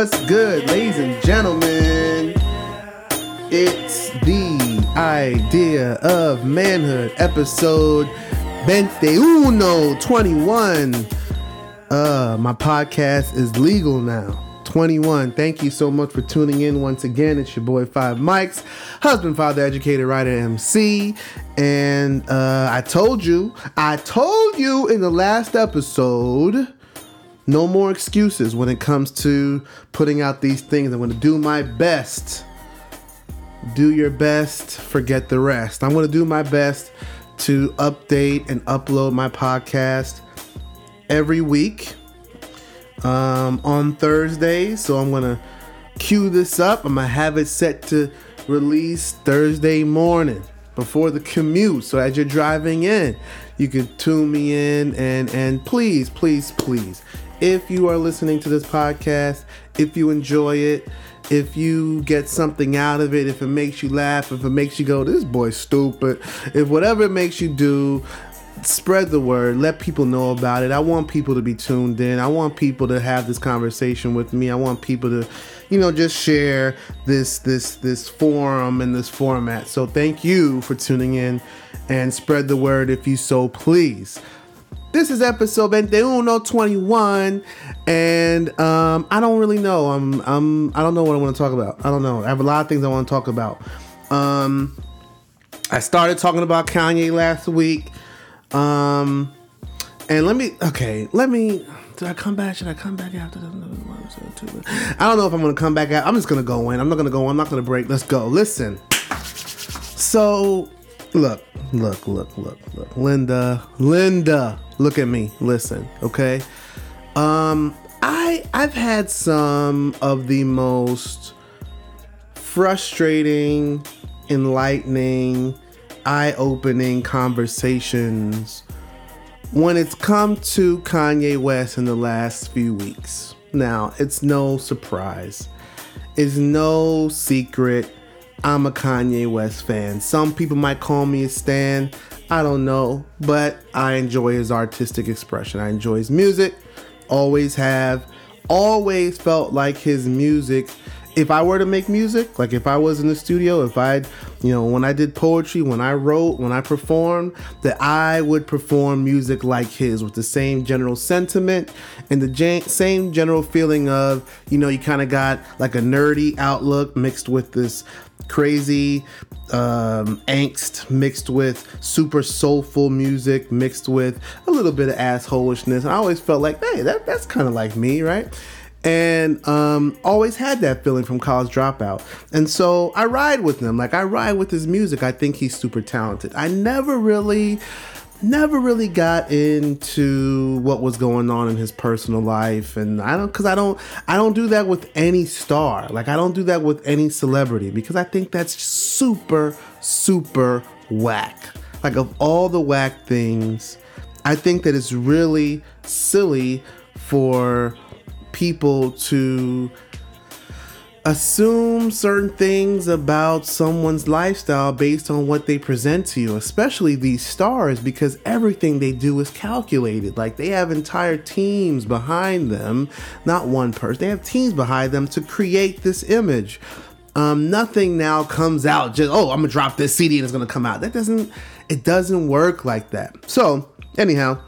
What's good, ladies and gentlemen? It's the idea of manhood episode 21, 21. Uh, my podcast is legal now. 21. Thank you so much for tuning in once again. It's your boy Five Mics, husband, father, educator, writer, MC. And uh, I told you, I told you in the last episode, no more excuses when it comes to putting out these things. I'm going to do my best. Do your best, forget the rest. I'm going to do my best to update and upload my podcast every week um, on Thursday. So I'm gonna cue this up. I'm gonna have it set to release Thursday morning before the commute. So as you're driving in, you can tune me in and and please, please, please, if you are listening to this podcast, if you enjoy it, if you get something out of it, if it makes you laugh, if it makes you go, this boy's stupid, if whatever it makes you do, spread the word. Let people know about it. I want people to be tuned in. I want people to have this conversation with me. I want people to you know just share this this this forum and this format. So thank you for tuning in and spread the word if you so please this is episode 21, and um, I don't really know. I'm, I'm, I don't know what I want to talk about. I don't know. I have a lot of things I want to talk about. Um, I started talking about Kanye last week. Um, and let me, okay, let me. Did I come back? Should I come back after? I don't know if I'm gonna come back. Out. I'm just gonna go in. I'm not gonna go. I'm not gonna break. Let's go. Listen. So, look, look, look, look, look. Linda, Linda, look at me. Listen, okay. Um, I I've had some of the most frustrating, enlightening eye opening conversations when it's come to Kanye West in the last few weeks. Now, it's no surprise, it's no secret. I'm a Kanye West fan. Some people might call me a stan. I don't know, but I enjoy his artistic expression. I enjoy his music. Always have. Always felt like his music if I were to make music, like if I was in the studio, if I, you know, when I did poetry, when I wrote, when I performed, that I would perform music like his with the same general sentiment and the same general feeling of, you know, you kind of got like a nerdy outlook mixed with this crazy um, angst mixed with super soulful music mixed with a little bit of assholishness. I always felt like, hey, that, that's kind of like me, right? And um, always had that feeling from college dropout. And so i ride with him. Like i ride with his music. I think he's super talented. I never really never really got into what was going on in his personal life. And i don't because i don't i don't do that with any star. Like i don't do that with any celebrity because i think that's super super whack. Like of all the whack things i think that it's really silly for people to assume certain things about someone's lifestyle based on what they present to you, especially these stars, because everything they do is calculated. Like they have entire teams behind them, not one person, they have teams behind them to create this image. Um, nothing now comes out just, oh, I'm gonna drop this CD and it's gonna come out. That doesn't, it doesn't work like that. So, anyhow,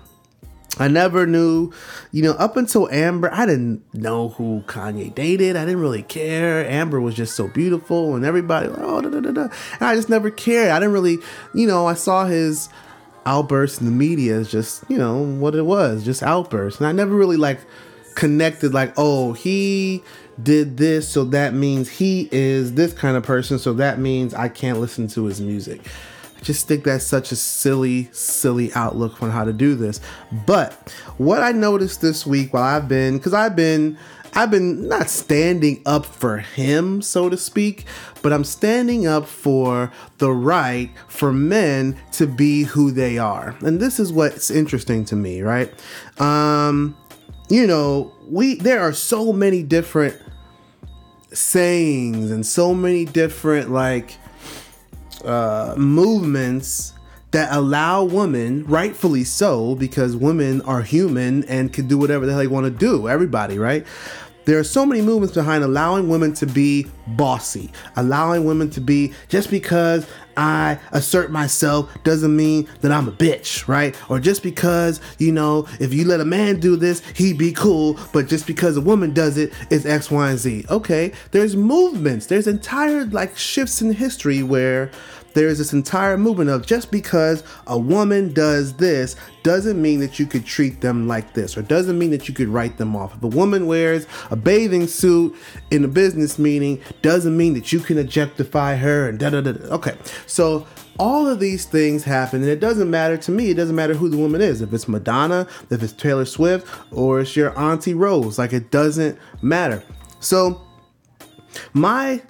I never knew, you know, up until Amber, I didn't know who Kanye dated. I didn't really care. Amber was just so beautiful, and everybody, oh, da, da, da, da. And I just never cared. I didn't really, you know, I saw his outbursts in the media as just, you know, what it was, just outbursts. And I never really like connected, like, oh, he did this, so that means he is this kind of person, so that means I can't listen to his music just think that's such a silly, silly outlook on how to do this. But what I noticed this week while I've been, because I've been, I've been not standing up for him, so to speak, but I'm standing up for the right for men to be who they are. And this is what's interesting to me, right? Um, you know, we there are so many different sayings and so many different like uh, movements that allow women, rightfully so, because women are human and can do whatever the hell they want to do. Everybody, right? There are so many movements behind allowing women to be bossy, allowing women to be just because I assert myself doesn't mean that I'm a bitch, right? Or just because, you know, if you let a man do this, he'd be cool, but just because a woman does it, it's X, Y, and Z. Okay, there's movements, there's entire like shifts in history where there's this entire movement of just because a woman does this doesn't mean that you could treat them like this or doesn't mean that you could write them off. If a woman wears a bathing suit in a business meeting, doesn't mean that you can objectify her and da da da. Okay, so all of these things happen and it doesn't matter to me it doesn't matter who the woman is if it's madonna if it's taylor swift or it's your auntie rose like it doesn't matter so my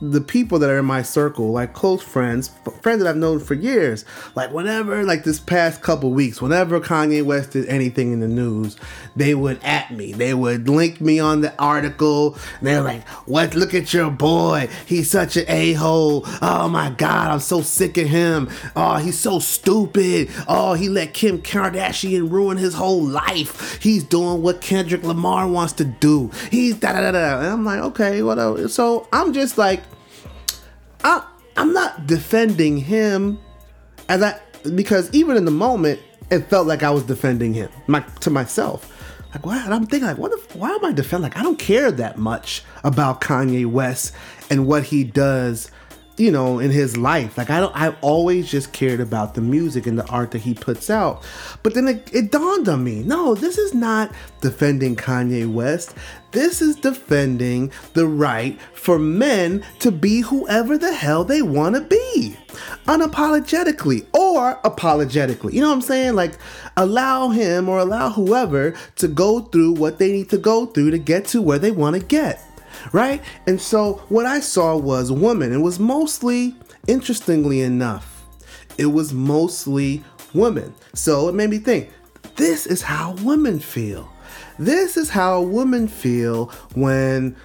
the people that are in my circle, like close friends, friends that I've known for years, like whenever, like this past couple weeks, whenever Kanye West did anything in the news, they would at me. They would link me on the article. they're like, "What? Look at your boy. He's such an a hole. Oh my God, I'm so sick of him. Oh, he's so stupid. Oh, he let Kim Kardashian ruin his whole life. He's doing what Kendrick Lamar wants to do. He's da da da da." And I'm like, okay, whatever. So I'm just like I, I'm not defending him as I because even in the moment it felt like I was defending him my to myself. Like why? I'm thinking like, what? Why am I defending? Like I don't care that much about Kanye West and what he does you know, in his life. Like I don't I've always just cared about the music and the art that he puts out. But then it, it dawned on me, no, this is not defending Kanye West. This is defending the right for men to be whoever the hell they want to be. Unapologetically or apologetically. You know what I'm saying? Like allow him or allow whoever to go through what they need to go through to get to where they want to get right? And so what I saw was women. It was mostly, interestingly enough, it was mostly women. So it made me think this is how women feel. This is how women feel when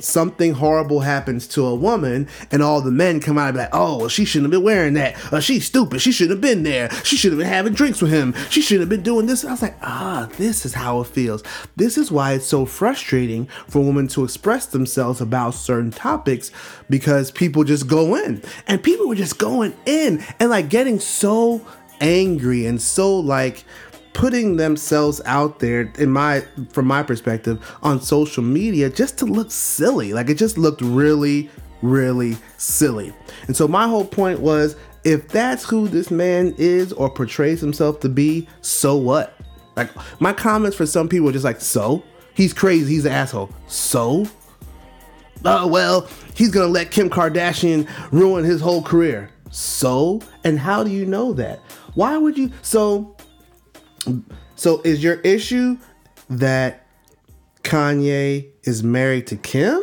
something horrible happens to a woman and all the men come out and be like, oh, she shouldn't have been wearing that. Uh, she's stupid. She shouldn't have been there. She should have been having drinks with him. She shouldn't have been doing this. I was like, ah, this is how it feels. This is why it's so frustrating for women to express themselves about certain topics because people just go in. And people were just going in and like getting so angry and so like putting themselves out there in my from my perspective on social media just to look silly. Like it just looked really really silly. And so my whole point was if that's who this man is or portrays himself to be so what? Like my comments for some people are just like so? He's crazy. He's an asshole. So? Oh well he's gonna let kim kardashian ruin his whole career. So? And how do you know that? Why would you so so is your issue that Kanye is married to Kim?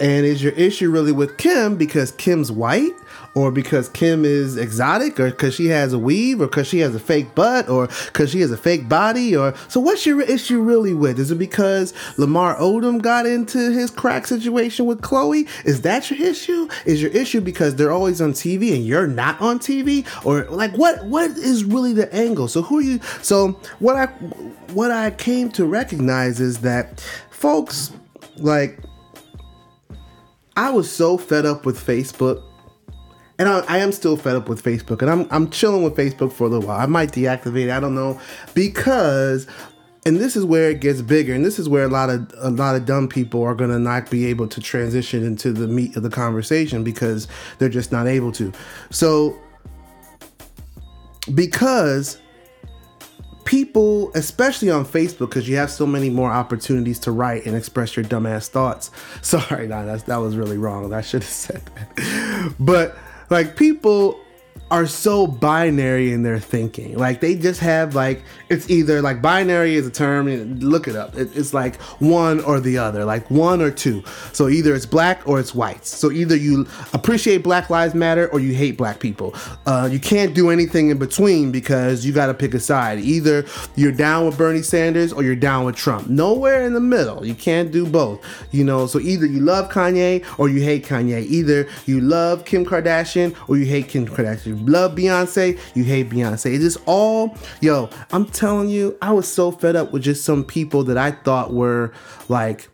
And is your issue really with Kim because Kim's white? or because Kim is exotic, or because she has a weave, or because she has a fake butt, or because she has a fake body, or so what's your issue really with? Is it because Lamar Odom got into his crack situation with Khloe? Is that your issue? Is your issue because they're always on TV and you're not on TV, or like what? What is really the angle? So who are you? So what I what I came to recognize is that folks like I was so fed up with Facebook and I, I, am still fed up with Facebook, and I'm I'm chilling with Facebook for a little while. I might deactivate it. I don't know because, and this is where it gets bigger, and this is where a lot of a lot of dumb people are gonna not be able to transition into the meat of the conversation because they're just not able to. So, because people, especially on Facebook, because you have so many more opportunities to write and express your dumbass thoughts. Sorry, nah, that's that was really wrong. I should have said that. But like people are so binary in their thinking. Like they just have like it's either like binary is a term. Look it up. It, it's like one or the other, like one or two. So either it's black or it's white. So either you appreciate Black Lives Matter or you hate black people. Uh, you can't do anything in between because you got to pick a side. Either you're down with Bernie Sanders or you're down with Trump. Nowhere in the middle. You can't do both. You know. So either you love Kanye or you hate Kanye. Either you love Kim Kardashian or you hate Kim Kardashian love Beyonce, you hate Beyonce. It's just all, yo, I'm telling you, I was so fed up with just some people that I thought were like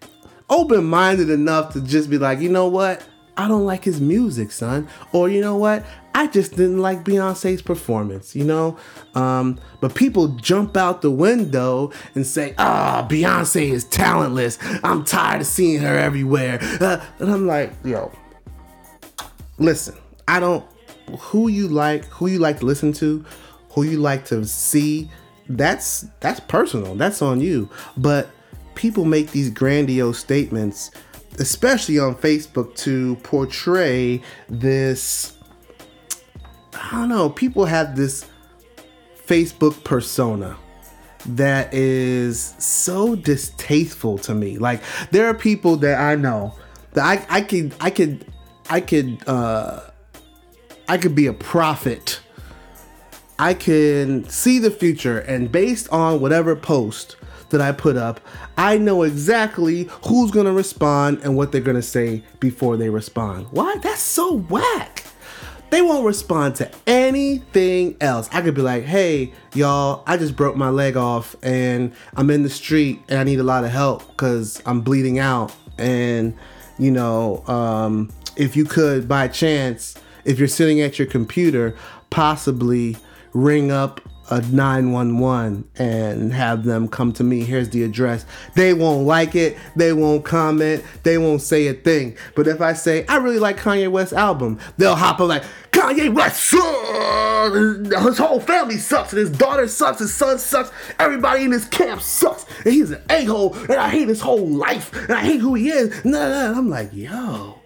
open minded enough to just be like, you know what? I don't like his music, son. Or you know what? I just didn't like Beyonce's performance, you know? Um, but people jump out the window and say, ah, oh, Beyonce is talentless. I'm tired of seeing her everywhere. Uh, and I'm like, yo, listen, I don't, who you like, who you like to listen to, who you like to see, that's, that's personal. That's on you. But people make these grandiose statements especially on Facebook, to portray this. I don't know, people have this Facebook persona that is so distasteful to me. Like there are people that I know that I, I could I could I could uh I could be a prophet. I can see the future and based on whatever post that I put up, I know exactly who's to respond and what they're to say before they respond. Why? That's so whack. They won't respond to anything else. I could be like, hey, y'all, I just broke my leg off and I'm in the street and I need a lot of help because I'm bleeding out. And, you know, um, if you could, by chance, if you're sitting at your computer, possibly ring up a 911 and have them come to me. Here's the address. They won't like it. They won't comment. They won't say a thing. But if I say, I really like Kanye West's album, they'll hop up like, Kanye West sucks. His whole family sucks. And his daughter sucks. His son sucks. Everybody in his camp sucks. And he's an a-hole. And I hate his whole life. And I hate who he is. Nah. I'm like, yo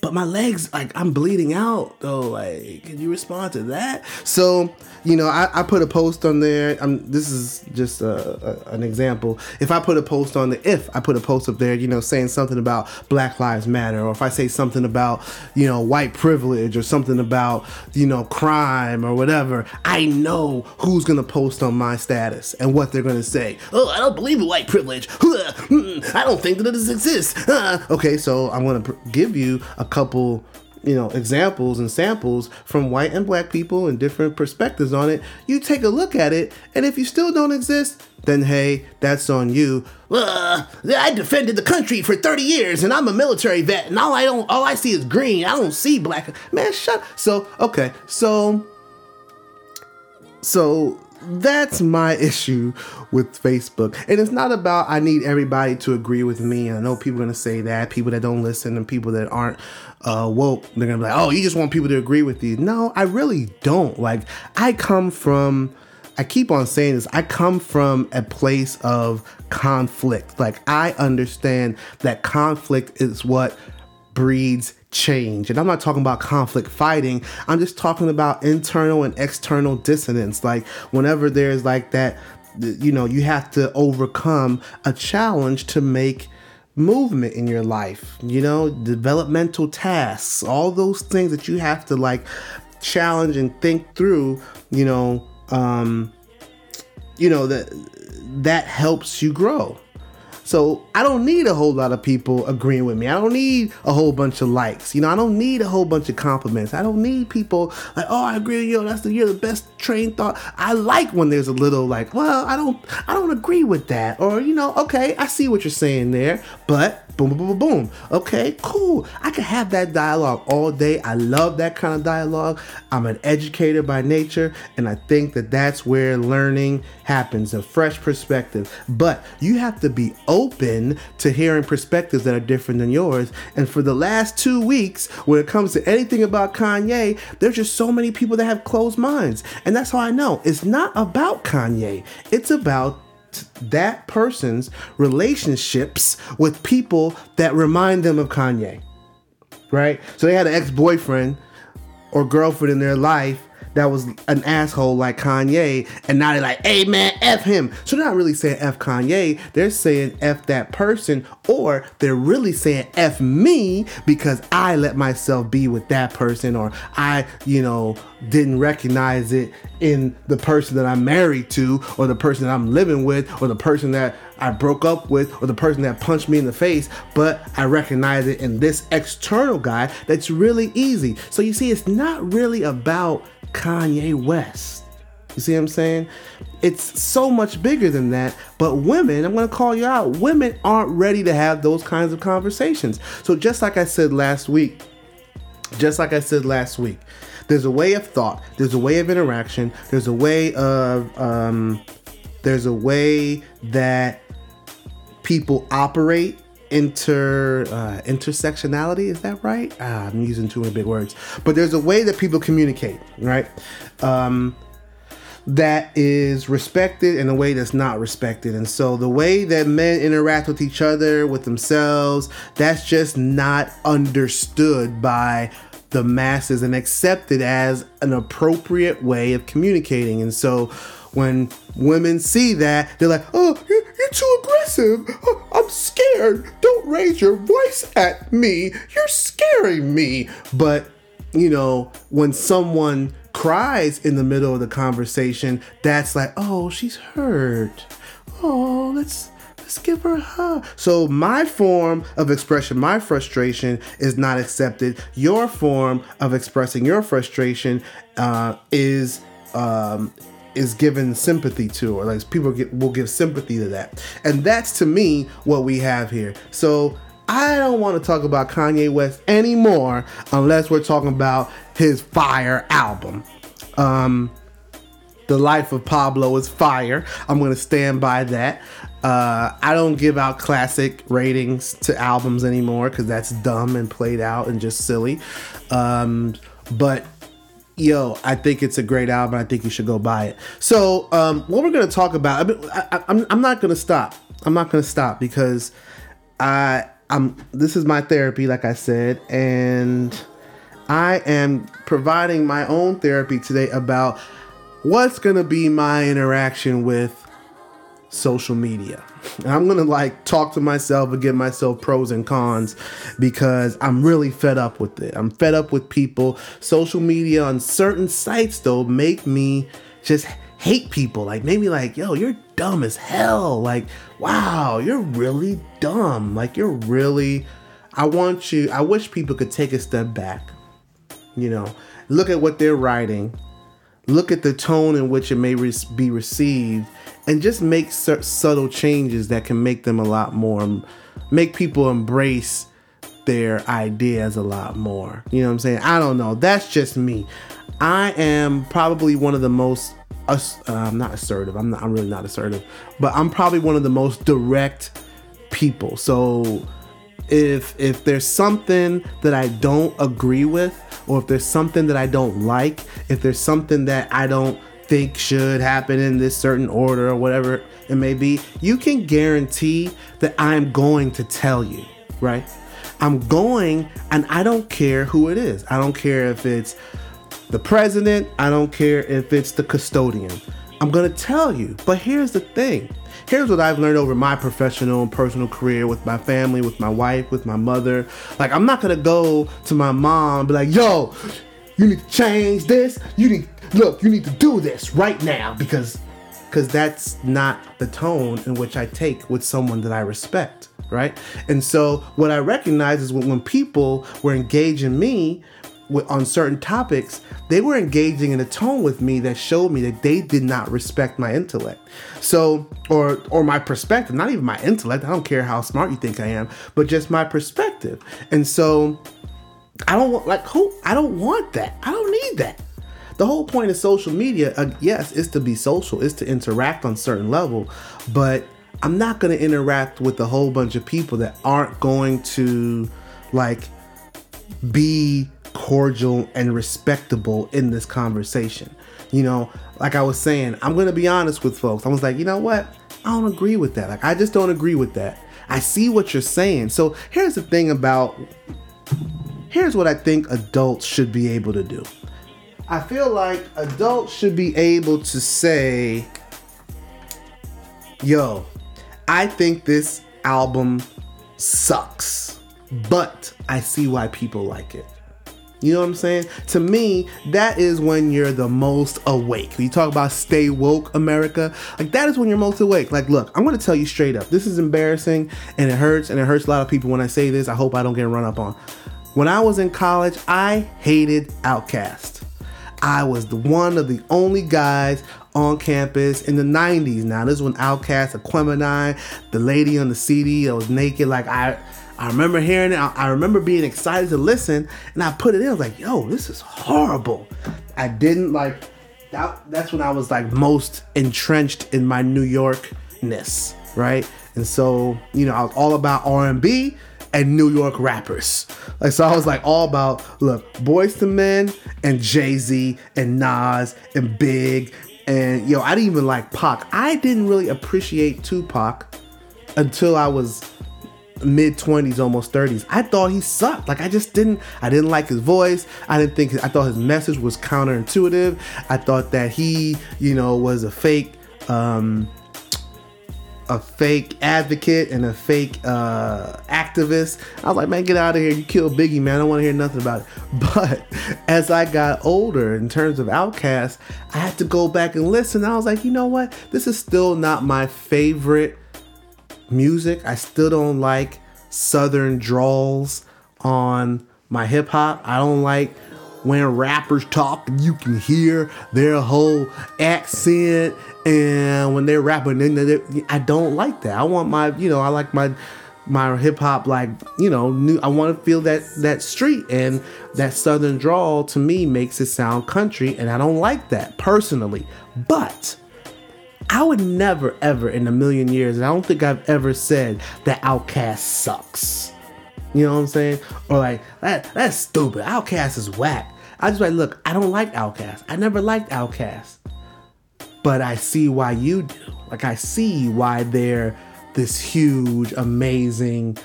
but my legs like i'm bleeding out though like can you respond to that? So you know i, I put a post on there. I'm, this is just a, a, an example. If i put a post on the if i put a post up there you know saying something about black lives matter or if i say something about you know white privilege or something about you know crime or whatever i know who's gonna post on my status and what they're gonna say. Oh i don't believe in white privilege. Hmm, I don't think that it exists. Okay so i'm gonna give you a couple you know examples and samples from white and black people and different perspectives on it. You take a look at it and if you still don't exist then hey that's on you. Uh, i defended the country for 30 years and i'm a military vet and all i don't all i see is green. I don't see black. Man shut so okay so so that's my issue with Facebook. And it's not about I need everybody to agree with me. I know people are gonna say that, people that don't listen and people that aren't uh, woke, they're gonna be like, oh, you just want people to agree with you. No, I really don't. Like, I come from I keep on saying this. I come from a place of conflict. Like I understand that conflict is what breeds change. And I'm not talking about conflict fighting. I'm just talking about internal and external dissonance. Like whenever there's like that, you know, you have to overcome a challenge to make movement in your life, you know, developmental tasks, all those things that you have to like challenge and think through, you know, um, you know, that that helps you grow. So I don't need a whole lot of people agreeing with me. I don't need a whole bunch of likes. You know, I don't need a whole bunch of compliments. I don't need people like, oh, I agree with you. That's the you're the best train thought. I like when there's a little like, well, I don't I don't agree with that. Or, you know, okay, I see what you're saying there, but boom, boom, boom, boom. Okay, cool. I can have that dialogue all day. I love that kind of dialogue. I'm an educator by nature, and I think that that's where learning happens a fresh perspective. But you have to be open to hearing perspectives that are different than yours. And for the last two weeks, when it comes to anything about Kanye, there's just so many people that have closed minds. And that's how I know it's not about Kanye, it's about that person's relationships with people that remind them of Kanye. Right? So they had an ex boyfriend or girlfriend in their life that was an asshole like Kanye, and now they're like, hey man, F him. So they're not really saying F Kanye, they're saying F that person, or they're really saying F me because I let myself be with that person, or I, you know, didn't recognize it in the person that I'm married to, or the person that I'm living with, or the person that I broke up with, or the person that punched me in the face, but I recognize it in this external guy that's really easy. So you see, it's not really about Kanye West. You see what I'm saying? It's so much bigger than that. But women, I'm going to call you out, women aren't ready to have those kinds of conversations. So just like I said last week, just like I said last week, there's a way of thought, there's a way of interaction, there's a way of, um, there's a way that people operate inter uh, intersectionality. Is that right? Ah, i'm using too many big words. But there's a way that people communicate right? Um, that is respected and a way that's not respected. And so the way that men interact with each other, with themselves, that's just not understood by the masses and accepted as an appropriate way of communicating. And so when women see that, they're like, oh, you're, too aggressive. Oh, I'm scared. Don't raise your voice at me. You're scaring me. But, you know, when someone cries in the middle of the conversation, that's like, oh, she's hurt. Oh, let's let's give her a hug. So my form of expression, my frustration is not accepted. Your form of expressing your frustration uh, is um, is given sympathy to, or like people get, will give sympathy to that, and that's to me what we have here. So I don't want to talk about Kanye West anymore unless we're talking about his fire album. Um, the life of Pablo is fire. I'm going to stand by that. Uh, I don't give out classic ratings to albums anymore because that's dumb and played out and just silly. Um, but yo, I think it's a great album. I think you should go buy it. So, um, what we're going to talk about, I mean, I, I'm, I'm not going to stop. I'm not going to stop because I I'm this is my therapy, like I said, and I am providing my own therapy today about what's gonna be my interaction with social media. And I'm gonna like talk to myself and give myself pros and cons because I'm really fed up with it. I'm fed up with people. Social media on certain sites though make me just hate people. Like maybe like, yo, you're dumb as hell. Like, wow, you're really dumb. Like you're really I want you I wish people could take a step back. You know, look at what they're writing. Look at the tone in which it may re- be received and just make su- subtle changes that can make them a lot more make people embrace their ideas a lot more. You know what I'm saying? I don't know. That's just me. I am probably one of the most uh, I'm not assertive. I'm not. I'm really not assertive, but I'm probably one of the most direct people. So if if there's something that I don't agree with, or if there's something that I don't like, if there's something that I don't think should happen in this certain order or whatever it may be, you can guarantee that I'm going to tell you, right? I'm going and I don't care who it is. I don't care if it's the president, I don't care if it's the custodian. I'm gonna tell you. But here's the thing. Here's what I've learned over my professional and personal career with my family, with my wife, with my mother. Like, I'm not gonna go to my mom and be like, yo, you need to change this. You need, look, you need to do this right now because because that's not the tone in which I take with someone that I respect, right? And so what I recognize is when, when people were engaging me on certain topics, they were engaging in a tone with me that showed me that they did not respect my intellect. So, or or my perspective, not even my intellect. I don't care how smart you think I am, but just my perspective. And so, I don't want like who I don't want that. I don't need that. The whole point of social media, uh, yes, is to be social, is to interact on certain level, but I'm not going to interact with a whole bunch of people that aren't going to like be cordial and respectable in this conversation. You know, like I was saying, I'm gonna be honest with folks. I was like, you know what? I don't agree with that. Like, I just don't agree with that. I see what you're saying. So here's the thing about here's what I think adults should be able to do. I feel like adults should be able to say, yo, I think this album sucks, but I see why people like it You know what I'm saying? To me, that is when you're the most awake. You talk about stay woke America, like that is when you're most awake. Like, look, I'm gonna tell you straight up. This is embarrassing and it hurts and it hurts a lot of people when I say this. I hope I don't get run up on. When I was in college, I hated Outkast. I was the one of the only guys on campus in the 90s. Now, this is when Outkast, Aquemini, the lady on the CD that was naked, like I I remember hearing it. I, remember being excited to listen, and I put it in. I was like, "Yo, this is horrible." I didn't like that. That's when I was like most entrenched in my New Yorkness, right? And so, you know, I was all about R and New York rappers. Like, so I was like all about look, Boyz II Men and Jay Z and Nas and Big. And yo, I didn't even like Pac. I didn't really appreciate Tupac until I was mid 20s almost 30s i thought he sucked like i just didn't i didn't like his voice i didn't think i thought his message was counterintuitive i thought that he you know was a fake um a fake advocate and a fake uh, activist. I was like, man, get out of here. You killed Biggie, man. I don't want to hear nothing about it. But as I got older, in terms of Outkast, I had to go back and listen. I was like, you know what? This is still not my favorite music. I still don't like southern drawls on my hip hop. I don't like when rappers talk you can hear their whole accent and when they're rapping they, I don't like that. I want my, you know, I like my my hip hop like, you know, new I want to feel that that street and that southern drawl to me makes it sound country and I don't like that personally. But I would never, ever in a million years, I don't think I've ever said that Outkast sucks. You know what I'm saying? Or like that that's stupid. Outkast is whack. I just like look, I don't like Outkast. I never liked Outkast. But I see why you do. Like I see why they're this huge, amazing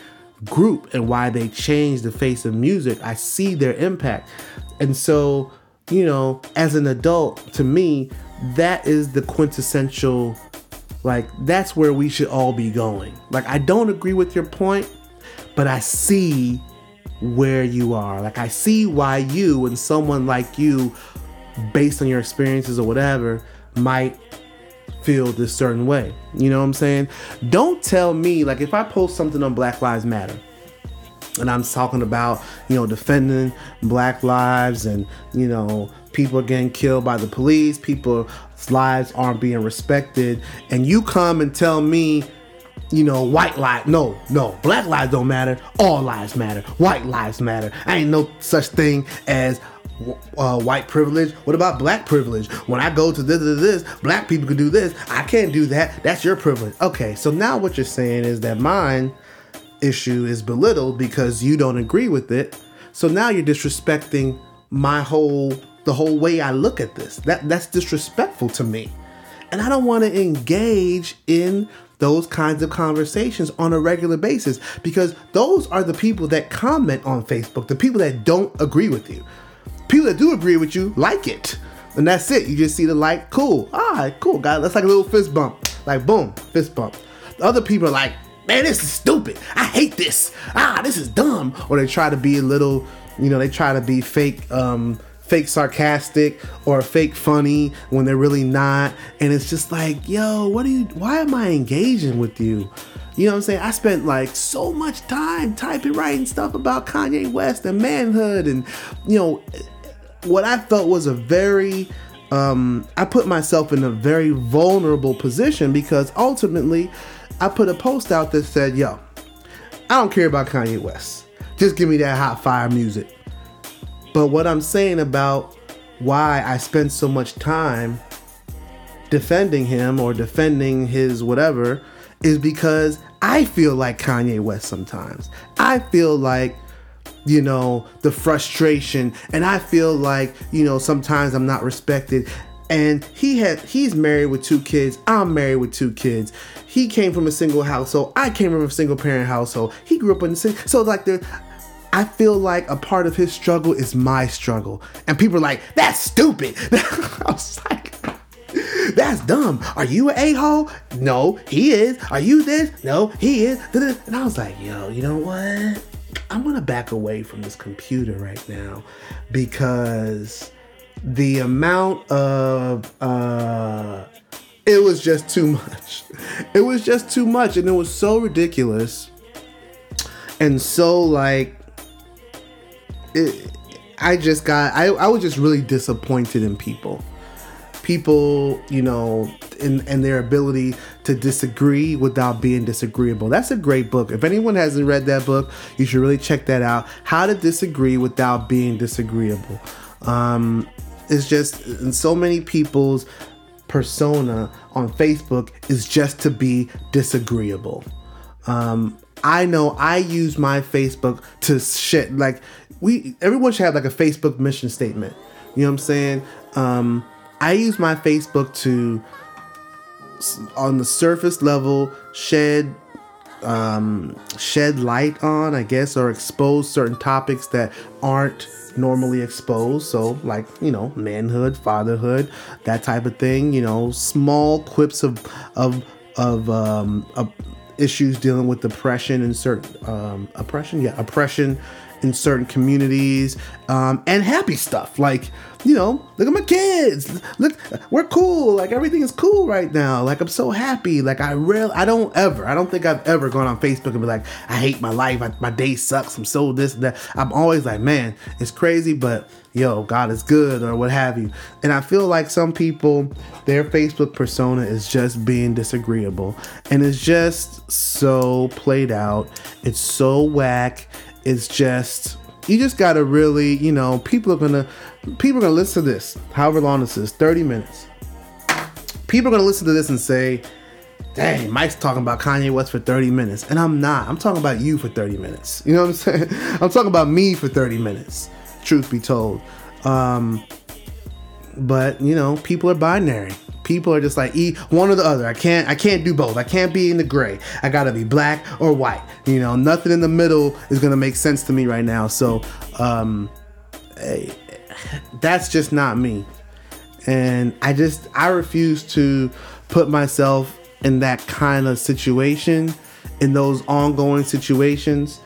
group and why they changed the face of music. I see their impact. And so, you know, as an adult, to me, that is the quintessential like that's where we should all be going. Like i don't agree with your point but i see where you are. Like i see why you and someone like you based on your experiences or whatever might feel this certain way. You know what i'm saying? Don't tell me like if i post something on black lives matter and i'm talking about you know defending black lives and you know people getting killed by the police, people's lives aren't being respected, and you come and tell me, you know, white lives, no, no, black lives don't matter, all lives matter, white lives matter. I ain't no such thing as uh, white privilege. What about black privilege? When I go to this, this, this, black people can do this. I can't do that. That's your privilege. Okay, so now what you're saying is that mine issue is belittled because you don't agree with it. So now you're disrespecting my whole the whole way I look at this. That that's disrespectful to me. And I don't want to engage in those kinds of conversations on a regular basis because those are the people that comment on Facebook, the people that don't agree with you. People that do agree with you like it. And that's it. You just see the like, cool. Ah, cool, guys. That's like a little fist bump. Like, boom, fist bump. The other people are like, man, this is stupid. I hate this. Ah, this is dumb. Or they try to be a little, you know, they try to be fake um fake sarcastic or fake funny when they're really not. And it's just like, yo, what are you, why am I engaging with you? You know what I'm saying? I spent like so much time typing, writing stuff about Kanye West and manhood and, you know, what I felt was a very, um, I put myself in a very vulnerable position because ultimately I put a post out that said, yo, I don't care about Kanye West. Just give me that hot fire music. But what I'm saying about why I spend so much time defending him or defending his whatever is because I feel like Kanye West sometimes. I feel like you know the frustration and I feel like you know sometimes I'm not respected and he had he's married with two kids i'm married with two kids he came from a single household i came from a single parent household he grew up in the city so like the I feel like a part of his struggle is my struggle. And people are like, that's stupid. I was like, that's dumb. Are you an a-hole? No, he is. Are you this? No, he is. And I was like, yo, you know what? I'm gonna back away from this computer right now because the amount of uh it was just too much. It was just too much and it was so ridiculous and so like it, I just got I, I was just really disappointed in people. People, you know, in and their ability to disagree without being disagreeable. That's a great book. If anyone hasn't read that book, you should really check that out. How to disagree without being disagreeable. Um, it's just in so many people's persona on Facebook is just to be disagreeable. Um, I know I use my Facebook to shit like we everyone should have like a Facebook mission statement. You know what I'm saying? Um, I use my Facebook to on the surface level shed um, shed light on, I guess, or expose certain topics that aren't normally exposed. So, like, you know, manhood, fatherhood, that type of thing. You know, small quips of of of um, of issues dealing with depression and certain um, oppression, yeah, oppression in certain communities, um, and happy stuff like you know, look at my kids. Look, we're cool. Like everything is cool right now. Like I'm so happy. Like I real, I don't ever, I don't think I've ever gone on Facebook and be like, I hate my life. I, my day sucks. I'm so this and that. I'm always like, man, it's crazy, but yo, God is good or what have you. And I feel like some people, their Facebook persona is just being disagreeable, and it's just so played out. It's so whack. It's just you just gotta really, you know, people are gonna people are gonna listen to this, however long this is, 30 minutes. People are gonna listen to this and say, dang, Mike's talking about Kanye West for 30 minutes. And I'm not. I'm talking about you for 30 minutes. You know what I'm saying? I'm talking about me for 30 minutes, truth be told. Um, but you know, people are binary people are just like eat one or the other. I can't I can't do both. I can't be in the gray. I gotta be black or white. You know, nothing in the middle is gonna make sense to me right now. So um hey, that's just not me. And I just I refuse to put myself in that kind of situation, in those ongoing situations,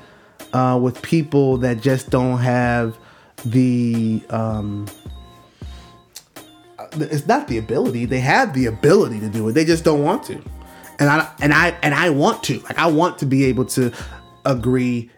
uh, with people that just don't have the um it's not the ability. They have the ability to do it. They just don't want to. And I and I and I want to. Like I want to be able to agree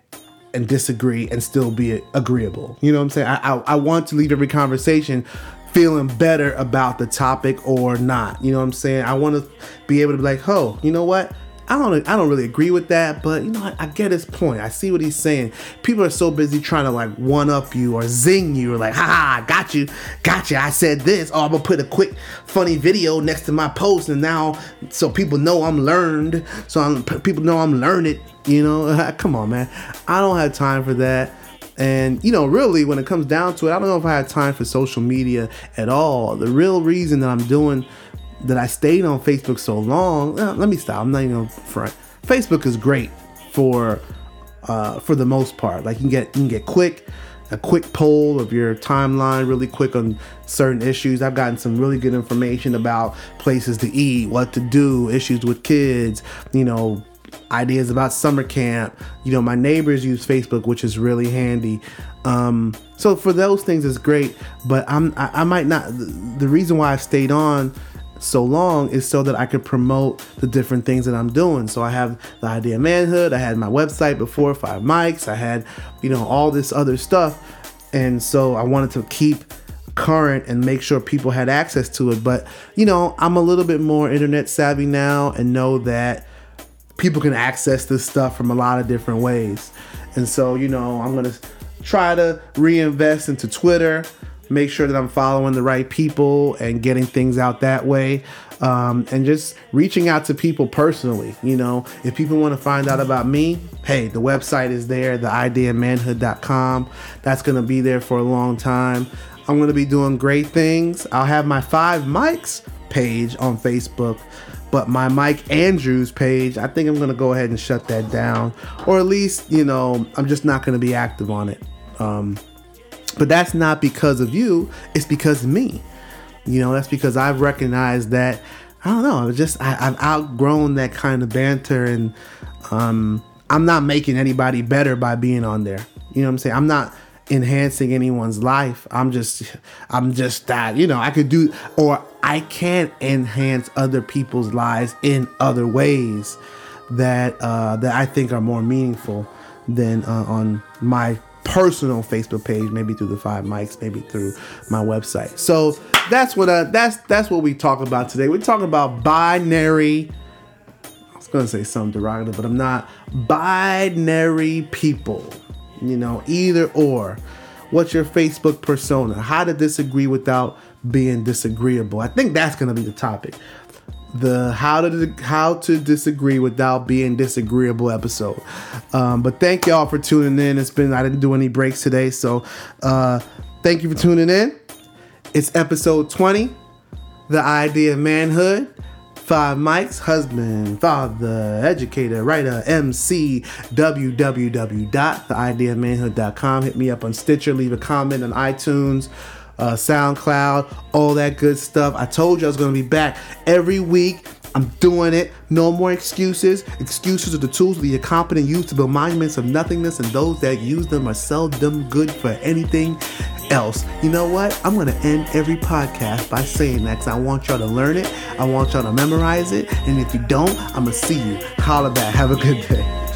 and disagree and still be agreeable. You know what I'm saying? I I, I want to leave every conversation feeling better about the topic or not. You know what I'm saying? I want to be able to be like, "Oh, you know what? I don't I don't really agree with that, but you know I, I, get his point. I see what he's saying. People are so busy trying to like one up you or zing you or like, haha, got you, got you. I said this. Oh, I'm gonna put a quick funny video next to my post, and now so people know I'm learned. So I'm people know I'm learned. You know, come on, man. I don't have time for that. And you know, really, when it comes down to it, I don't know if I have time for social media at all. The real reason that I'm doing that I stayed on Facebook so long. Uh, let me stop. I'm not even front. Facebook is great for uh, for the most part. Like you can get you can get quick a quick poll of your timeline really quick on certain issues. I've gotten some really good information about places to eat, what to do, issues with kids, you know, ideas about summer camp. You know, my neighbors use Facebook, which is really handy. Um, so for those things, it's great. But I'm I, I might not. The reason why I stayed on so long is so that I could promote the different things that I'm doing. So I have the idea of manhood, I had my website before, five mics, I had, you know, all this other stuff. And so I wanted to keep current and make sure people had access to it. But, you know, I'm a little bit more internet savvy now and know that people can access this stuff from a lot of different ways. And so, you know, I'm going to try to reinvest into Twitter make sure that I'm following the right people and getting things out that way. Um, and just reaching out to people personally. You know, if people want to find out about me, hey, the website is there, theideamanhood.com. That's going to be there for a long time. I'm going to be doing great things. I'll have my five mics page on Facebook, but my Mike Andrews page, I think I'm going to go ahead and shut that down. Or at least, you know, I'm just not going to be active on it. Um, but that's not because of you, it's because of me. You know, that's because I've recognized that I don't know, just I, have outgrown that kind of banter and um I'm not making anybody better by being on there. You know what I'm saying? I'm not enhancing anyone's life. I'm just I'm just that, you know, I could do or I can enhance other people's lives in other ways that uh that I think are more meaningful than uh, on my personal Facebook page, maybe through the five mics, maybe through my website. So that's what uh, that's that's what we talk about today. We're talking about binary. I was gonna say something derogative, but I'm not. Binary people. You know, either or. What's your Facebook persona? How to disagree without being disagreeable. I think that's gonna be the topic the how to how to disagree without being disagreeable episode. Um, but thank y'all for tuning in. It's been I didn't do any breaks today, so uh, thank you for tuning in. It's episode 20, the idea of manhood. Five mics, husband, father, educator, writer, MC, www.theideaofmanhood.com. Hit me up on Stitcher, leave a comment on iTunes uh, SoundCloud, all that good stuff. I told you I was going to be back every week. I'm doing it. No more excuses. Excuses are the tools that you're competent use to build monuments of nothingness, and those that use them are seldom good for anything else. You know what? I'm going to end every podcast by saying that because I want y'all to learn it. I want y'all to memorize it. And if you don't, I'm going to see you. Holla back. Have a good day.